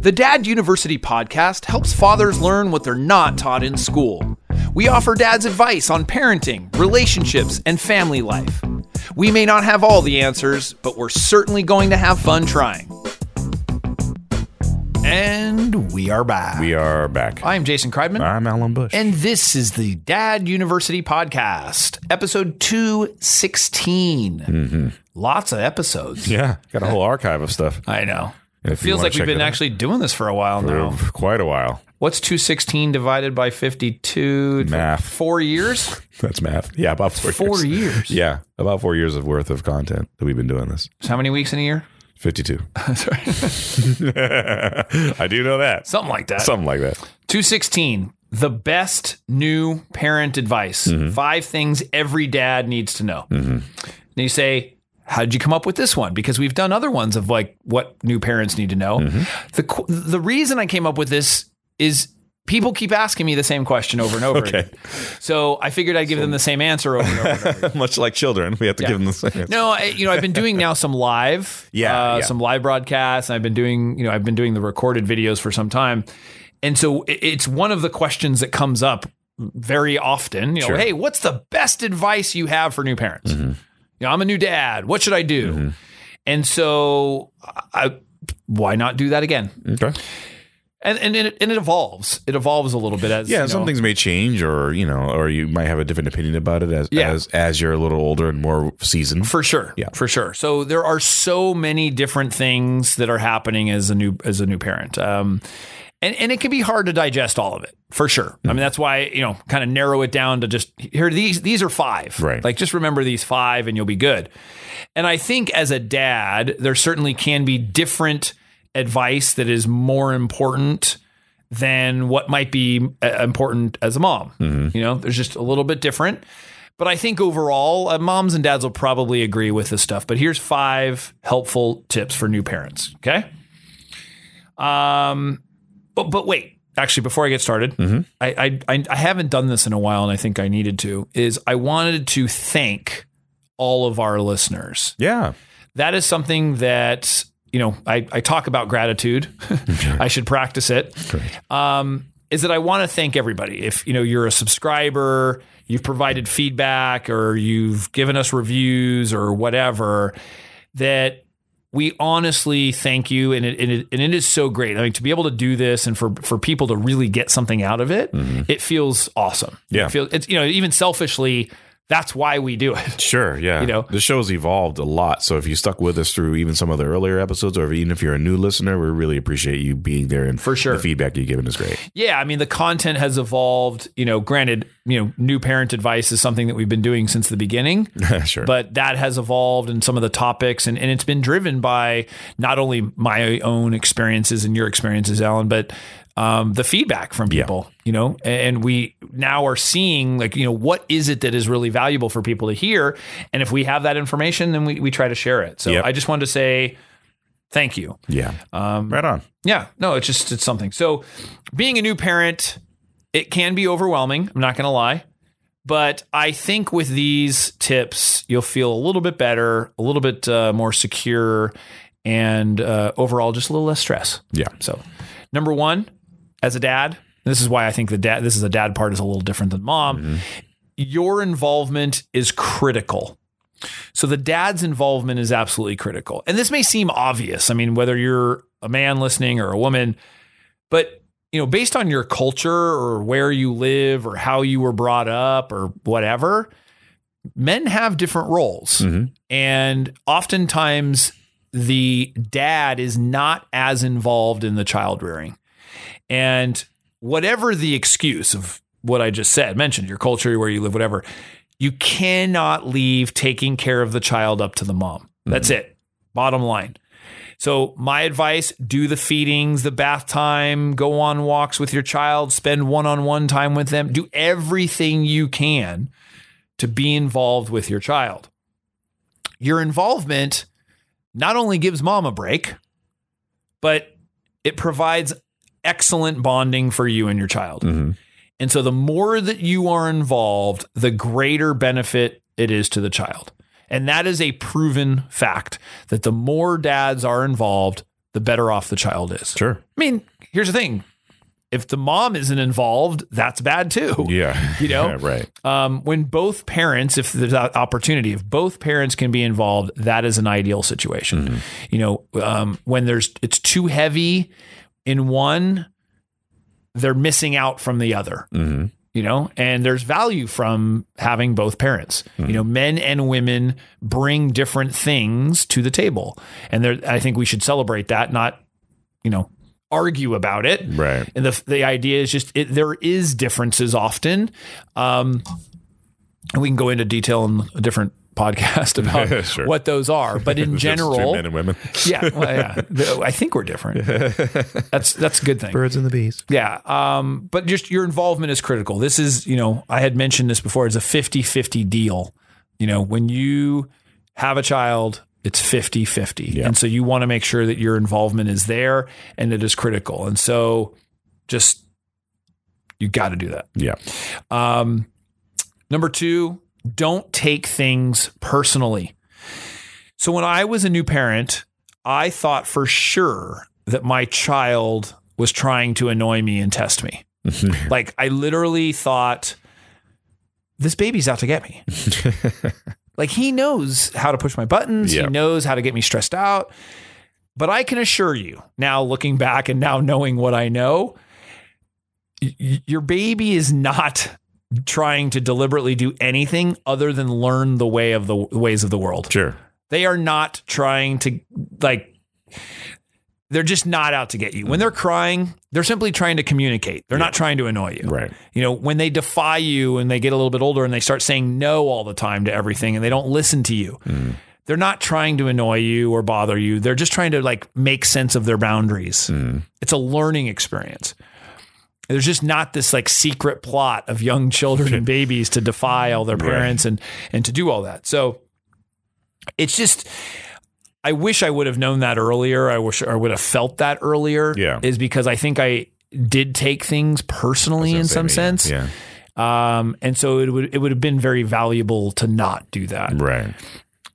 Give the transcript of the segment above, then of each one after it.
The Dad University podcast helps fathers learn what they're not taught in school. We offer dads advice on parenting, relationships, and family life. We may not have all the answers, but we're certainly going to have fun trying. And we are back. We are back. I'm Jason Kreidman. I'm Alan Bush. And this is the Dad University Podcast, episode 216. Mm-hmm. Lots of episodes. yeah, got a whole archive of stuff. I know. And It feels like we've been actually doing this for a while now. For quite a while. What's 216 divided by 52? Math. Four years? That's math. Yeah, about four, Four years. Yeah, about four years of worth of content that we've been doing this. So how many weeks in a year? 52. Sorry. I do know that. Something like that. Something like that. 216. The best new parent advice. Mm-hmm. Five things every dad needs to know. And you say, how did you come up with this one? Because we've done other ones of like what new parents need to know. Mm-hmm. The the reason I came up with this is people keep asking me the same question over and over. Okay. again. So I figured I'd give them the same answer over and over. And over. Much like children, we have to give them the same. No, I, you know, I've been doing now some live, Yeah, uh, yeah. some live broadcasts. And I've been doing, you know, I've been doing the recorded videos for some time, and so it- it's one of the questions that comes up very often. You know, Sure. hey, what's the best advice you have for new parents? You know, I'm a new dad. What should I do? And so, I, why not do that again? Okay. And and it, and it evolves. It evolves a little bit as Yeah, you some things may change, or you know, or you might have a different opinion about it as Yeah. as as you're a little older and more seasoned. For sure. Yeah. For sure. So there are so many different things that are happening as a new as a new parent. Um and, and it can be hard to digest all of it for sure. I mean, that's why, you know, kind of narrow it down to just here, these, these are five. Right. Like just remember these five and you'll be good. And I think as a dad, there certainly can be different advice that is more important than what might be uh, important as a mom. You know, there's just a little bit different. But I think overall, uh, moms and dads will probably agree with this stuff. But here's five helpful tips for new parents. Okay. Um, but but wait, actually, before I get started, I, I I I haven't done this in a while, and I think I needed to. Is I wanted to thank all of our listeners. Yeah. That is something that you know I I talk about gratitude. I should practice it um, is that I want to thank everybody. If you know you're a subscriber, you've provided feedback, or you've given us reviews or whatever, that we honestly thank you, and it, and it and it is so great. I mean, to be able to do this and for for people to really get something out of it, mm-hmm. it feels awesome. Yeah. it feels it's you know even selfishly, that's why we do it. Sure, yeah. You know? the show's evolved a lot. So if you stuck with us through even some of the earlier episodes, or even if you're a new listener, we really appreciate you being there. And For sure. the feedback you've given is great. Yeah, I mean the content has evolved. You know, granted, you know, new parent advice is something that we've been doing since the beginning. sure, but that has evolved in some of the topics and, and it's been driven by not only my own experiences and your experiences alan but um, the feedback from people you know and we now are seeing like you know what is it that is really valuable for people to hear and if we have that information then we, we try to share it so Yep. i just wanted to say thank you yeah, um, right on. yeah, no, it's just it's something. So, being a new parent, it can be overwhelming. I'm not going to lie, but I think with these tips, you'll feel a little bit better, a little bit uh, more secure, and uh, overall, just a little less stress. Yeah, So, number one, as a dad, this is why I think the dad, this is a dad part is a little different than mom. Mm-hmm. Your involvement is critical. So the dad's involvement is absolutely critical. And this may seem obvious. I mean, whether you're a man listening or a woman, but you know, based on your culture or where you live or how you were brought up or whatever, men have different roles. Mm-hmm. And oftentimes the dad is not as involved in the child rearing. And whatever the excuse of what I just said, mentioned your culture, where you live, whatever, you cannot leave taking care of the child up to the mom. That's mm-hmm. it. Bottom line. So, my advice do the feedings, the bath time, go on walks with your child, spend one on one time with them, do everything you can to be involved with your child. Your involvement not only gives mom a break, but it provides excellent bonding for you and your child. And so the more that you are involved, the greater benefit it is to the child. And that is a proven fact that the more dads are involved, the better off the child is. Sure. I mean, here's the thing. If the mom isn't involved, that's bad too. Yeah. You know? Yeah, right. Um, when both parents, if there's that opportunity, if both parents can be involved, that is an ideal situation. You know, um, when there's it's too heavy in one, they're missing out from the other. You know, and there's value from having both parents. You know, men and women bring different things to the table, and there, I think we should celebrate that, not, you know, argue about it. Right. And the the idea is just it, there is differences often. Um, and we can go into detail in a different podcast about Sure. what those are. But in general, men and women. yeah, well, yeah, I think we're different. That's that's a good thing. Birds and the bees. Yeah. Um, but just your involvement is critical. This is, you know, I had mentioned this before, it's a 50 50 deal. You know, when you have a child, it's 50 50. And so you want to make sure that your involvement is there and it is critical. And so just, you got to do that. Yeah. Um, number two, don't take things personally. So when I was a new parent, I thought for sure that my child was trying to annoy me and test me. like I literally thought this baby's out to get me. like he knows how to push my buttons, Yeah. he knows how to get me stressed out. But I can assure you, now looking back and now knowing what I know, y- your baby is not trying to deliberately do anything other than learn the way of the ways of the world. Sure. They are not trying to like they're just not out to get you. When they're crying, they're simply trying to communicate. They're not trying to annoy you. Right. You know, when they defy you and they get a little bit older and they start saying no all the time to everything and they don't listen to you. Mm. They're not trying to annoy you or bother you. They're just trying to like make sense of their boundaries. Mm. It's a learning experience. There's just not this like secret plot of young children and babies to defy all their parents and and to do all that. So it's just I wish I would have known that earlier. I wish I would have felt that earlier. Yeah. Is because I think I did take things personally in some sense. Yeah. Um, and so it would it would have been very valuable to not do that. Right.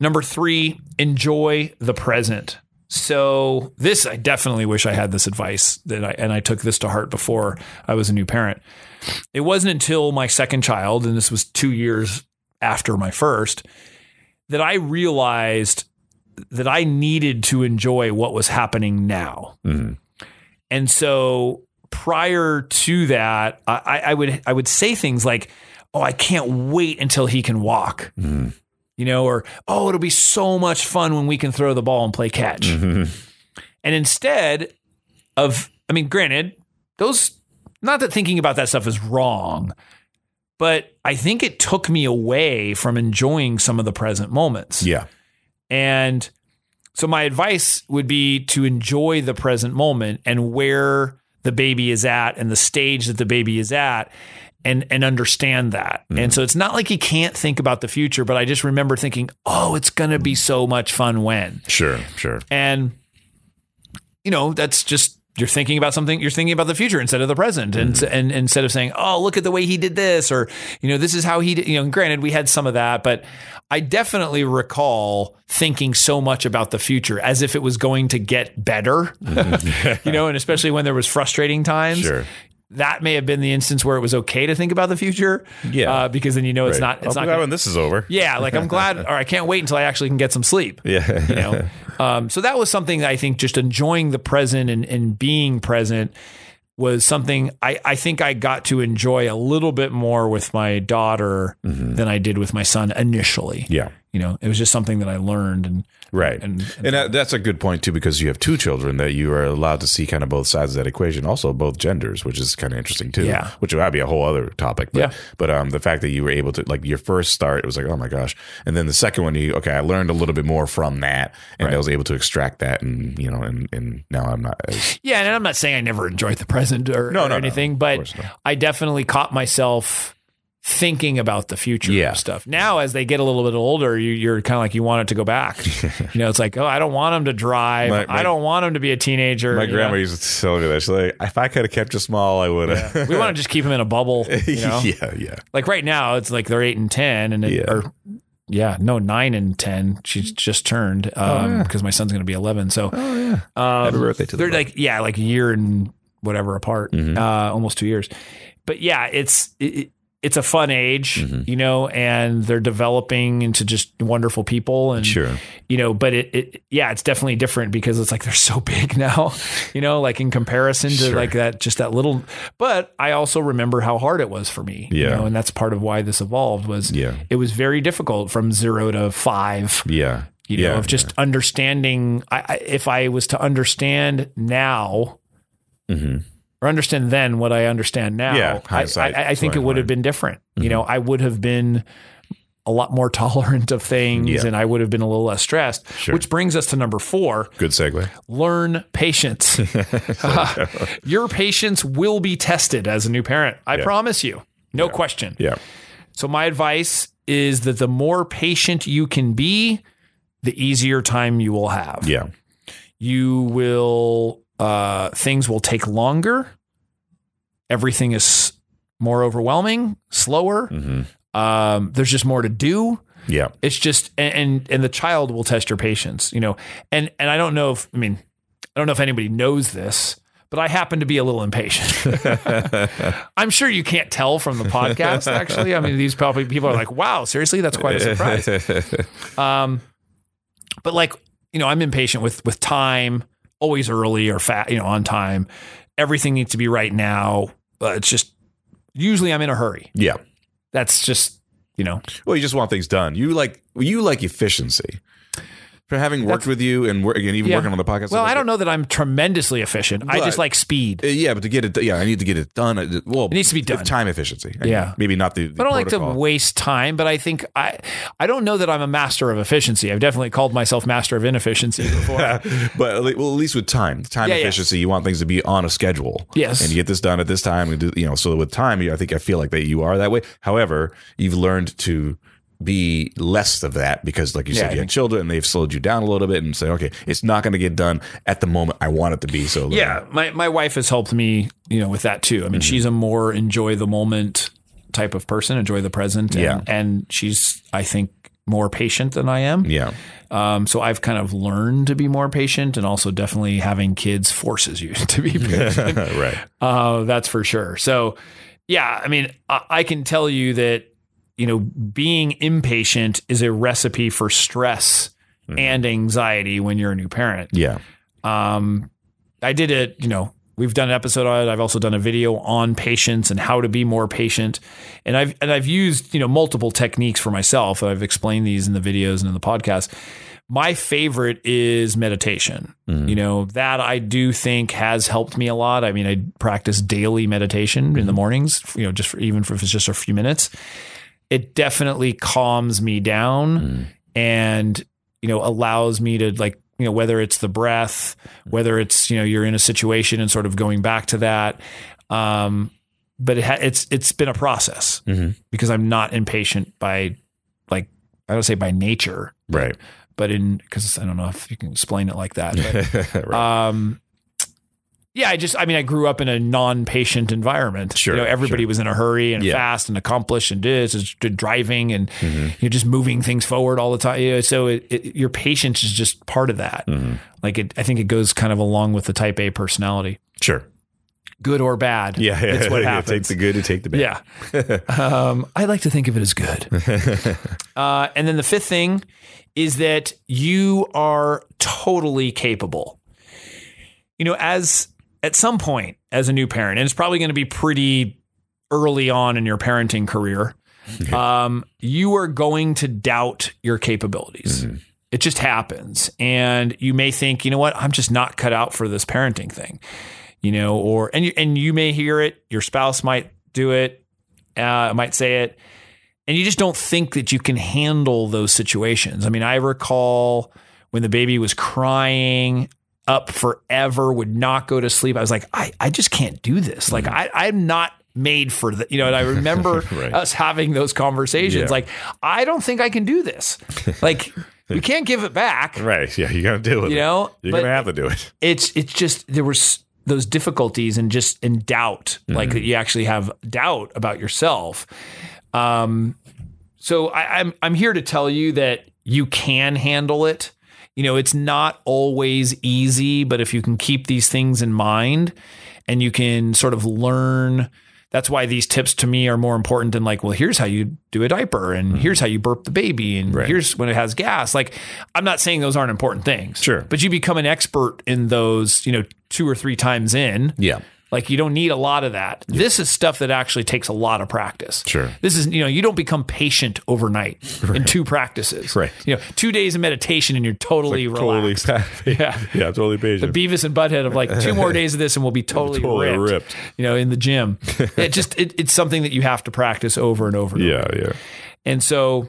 Number three, enjoy the present. So this, I definitely wish I had this advice that I and I took this to heart before I was a new parent. It wasn't until my second child, and this was two years after my first, that I realized that I needed to enjoy what was happening now. Mm-hmm. And so prior to that, I, I would I would say things like, "Oh, I can't wait until he can walk." Mm-hmm. You know, or oh, it'll be so much fun when we can throw the ball and play catch. Mm-hmm. And instead of, I mean, granted, those, not that thinking about that stuff is wrong, but I think it took me away from enjoying some of the present moments. Yeah. And so my advice would be to enjoy the present moment and where the baby is at and the stage that the baby is at and and understand that. And mm-hmm. so it's not like you can't think about the future, but I just remember thinking, "Oh, it's going to be so much fun when." Sure. Sure. And you know, that's just you're thinking about something you're thinking about the future instead of the present and mm-hmm. and instead of saying oh look at the way he did this or you know this is how he did you know granted we had some of that but i definitely recall thinking so much about the future as if it was going to get better mm-hmm. you know and especially when there was frustrating times Sure. That may have been the instance where it was okay to think about the future Yeah. uh, because then you know it's Right. not it's I'm not glad gonna- when this is over. yeah like i'm glad or i can't wait until i actually can get some sleep Yeah. you know um, so that was something that i think just enjoying the present and, and being present was something I, I think i got to enjoy a little bit more with my daughter than i did with my son initially Mm-hmm. Yeah. You know it was just something that i learned and Right. And- And, and- that's a good point, too, because you have two children that you are allowed to see kind of both sides of that equation, also both genders, which is kind of interesting, too. Yeah. Which would be a whole other topic. But, Yeah. But um, the fact that you were able to, like, your first start, it was like, oh my gosh. And then the second one, you, okay, I learned a little bit more from that and I was able to extract that. And, you know, and, and now I'm not as, yeah and i'm not saying i never enjoyed the present or, No, or no, no. anything Of but i definitely caught myself thinking about the future Yeah. stuff. Now, as they get a little bit older, you, you're kind of like you want it to go back. you know, it's like, oh, I don't want them to drive. My- my- I don't want them to be a teenager. my grandma know? used to tell me that. She's like, if I could have kept you small, I would have. we want to just keep them in a bubble. You know, yeah. Yeah. like right now, it's like they're eight and ten, and it, Yeah. or yeah, no, nine and ten. She's just turned um, because my son's going to be eleven. So Oh yeah. um, Happy birthday to they're them. like yeah, like a year and whatever apart, Mhm. uh, almost two years. But yeah, it's it, it's a fun age, Mhm. you know, and they're developing into just wonderful people, and Sure. you know, but it, it yeah, it's definitely different because it's like they're so big now, you know, like in comparison to Sure. like that just that little. But I also remember how hard it was for me, you Yeah. know, and that's part of why this evolved was Yeah. it was very difficult from zero to five Yeah. you know, Yeah, of just understanding. I, I, if I was to understand now hmm or understand then what I understand now, Yeah, I, I, I think it would have been different. You mm-hmm. know, I would have been a lot more tolerant of things Yeah. and I would have been a little less stressed, Sure. which brings us to number four Good segue. learn patience. Your patience will be tested as a new parent. I Yeah. promise you. No question. Yeah. So my advice is that the more patient you can be, the easier time you will have. Yeah. You will uh things will take longer. Everything is more overwhelming, slower. hmm Um there's just more to do. Yeah. It's just and, and and the child will test your patience, you know. And and I don't know if I mean I don't know if anybody knows this, but I happen to be a little impatient. I'm sure you can't tell from the podcast. Actually, I mean, these probably people are like, "Wow, seriously, that's quite a surprise." Um, but like, you know, I'm impatient with with time. Always early or fat, you know, on time. Everything needs to be right now. Uh, it's just usually I'm in a hurry. yeah. That's just you know, Well, you just want things done. You like you like efficiency. For having worked That's- with you and, work, and even Yeah. working on the podcast. well, like I don't know that I'm tremendously efficient. I just like speed. Uh, Yeah, but to get it, yeah, I need to get it done. Uh, Well, It needs to be done. Time efficiency. I Yeah. mean, maybe not the. the I don't like to waste time, but I think I I don't know that I'm a master of efficiency. I've definitely called myself master of inefficiency before. but at well, at least with time, time Yeah, yeah. efficiency, you want things to be on a schedule. Yes. and you get this done at this time. And do, you know, so with time, I think I feel like that you are that way. However, you've learned to be less of that because, like you Yeah, said, I you had children and they've slowed you down a little bit and say, okay, it's not going to get done at the moment I want it to be. So yeah, my my wife has helped me, you know, with that too. I mean, Mm-hmm. she's a more enjoy the moment type of person, enjoy the present, and, Yeah. and she's I think more patient than I am. yeah, Um, so I've kind of learned to be more patient, and also definitely having kids forces you to be patient. right. Uh, that's for sure. So, yeah, I mean, I, I can tell you that, you know, being impatient is a recipe for stress mm-hmm. and anxiety when you're a new parent. Yeah, Um, I did it, you know, we've done an episode on it. I've also done a video on patience and how to be more patient. And I've, and I've used, you know, multiple techniques for myself. I've explained these in the videos and in the podcast. My favorite is meditation. Mm-hmm. You know, that I do think has helped me a lot. I mean, I practice daily meditation in the mm-hmm. mornings, you know, just for, even if it's just a few minutes. It definitely calms me down and, you know, allows me to like, you know, whether it's the breath, whether it's, you know, you're in a situation and sort of going back to that. Um, but it ha- it's, it's been a process Mhm. because I'm not impatient by like, I don't say by nature, right. but in, cause I don't know if you can explain it like that. But, right. um, yeah, I just, I mean, I grew up in a non-patient environment. Sure, you know, everybody sure. was in a hurry and Yeah. fast and accomplished and this is driving and Mhm. you're just moving things forward all the time. You know, so it, it, your patience is just part of that. Mhm. Like it, I think it goes kind of along with the Type A personality, Sure. good or bad. Yeah, yeah. it's what yeah, happens. Take the good and take the bad. Yeah. um, I like to think of it as good. Uh, and then the fifth thing is that you are totally capable. You know, as at some point as a new parent, and it's probably going to be pretty early on in your parenting career, um, you are going to doubt your capabilities. It just happens. And you may think, you know what, I'm just not cut out for this parenting thing. You know, or and you and you may hear it, your spouse might do it, uh, might say it, and you just don't think that you can handle those situations. I mean, I recall when the baby was crying up forever, would not go to sleep. I was like, I, I just can't do this. Like, I, I'm not made for that. You know, and I remember Right. us having those conversations. Yeah. Like, I don't think I can do this. Like, we can't give it back. Right. Yeah. You got to deal with You know, You're going to have to do it. it's it's just there was those difficulties and just in doubt, like that you actually have doubt about yourself. Um, So I, I'm I'm here to tell you that you can handle it. You know, it's not always easy, but if you can keep these things in mind and you can sort of learn that's why these tips to me are more important than like, well, here's how you do a diaper and mm-hmm. here's how you burp the baby and Right. here's when it has gas. Like, I'm not saying those aren't important things. Sure. But you become an expert in those, you know, two or three times in. Yeah. Like you don't need a lot of that. This is stuff that actually takes a lot of practice. Sure. This is, you know, you don't become patient overnight in two practices. Right. You know, two days of meditation and you're totally relaxed. yeah. Yeah. Totally patient. The Beavis and Butthead of like two more days of this and we'll be totally, Totally ripped, ripped. You know, in the gym. it just it, it's something that you have to practice over and over. And over. yeah. Yeah. And so,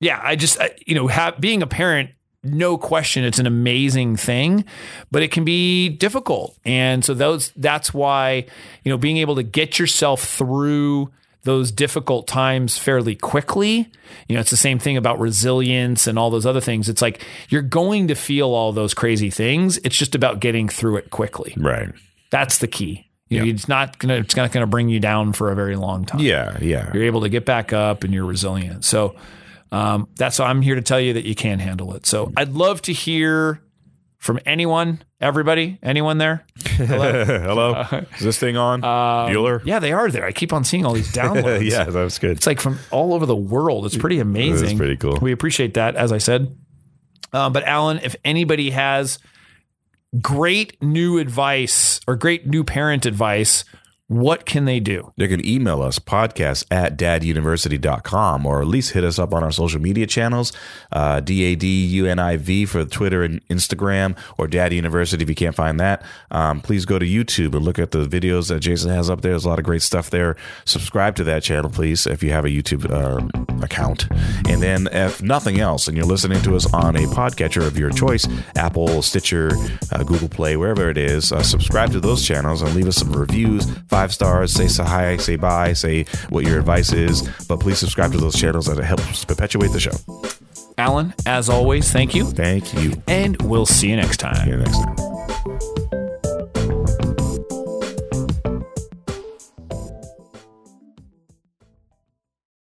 yeah, I just I, you know, ha- being a parent, no question, it's an amazing thing, but it can be difficult. And so those that's why you know being able to get yourself through those difficult times fairly quickly. You know, it's the same thing about resilience and all those other things. It's like you're going to feel all those crazy things. It's just about getting through it quickly. Right. That's the key. You know, it's not gonna it's not gonna bring you down for a very long time Yeah. Yeah. you're able to get back up and you're resilient. So um, that's why I'm here to tell you that you can handle it. So I'd love to hear from anyone, everybody, anyone there. Hello. hello. Is this thing on? Bueller? Yeah, they are there. I keep on seeing all these downloads. yeah. That was good. It's like from all over the world. It's pretty amazing. That's pretty cool. We appreciate that, as I said. Uh, but Alan, if anybody has great new advice or great new parent advice, what can they do? They can email us podcast at daduniversity.com or at least hit us up on our social media channels, uh, D-A-D-U-N-I-V for Twitter and Instagram or Dad University if you can't find that. Um, please go to YouTube and look at the videos that Jason has up there. There's a lot of great stuff there. Subscribe to that channel, please, if you have a YouTube uh, account. And then if nothing else and you're listening to us on a podcatcher of your choice, Apple, Stitcher, uh, Google Play, wherever it is, uh, subscribe to those channels and leave us some reviews, five stars, say say hi, say bye, say what your advice is. But please subscribe to those channels that helps perpetuate the show. Alan, as always, thank you. Thank you. And we'll see you next time. See you next time.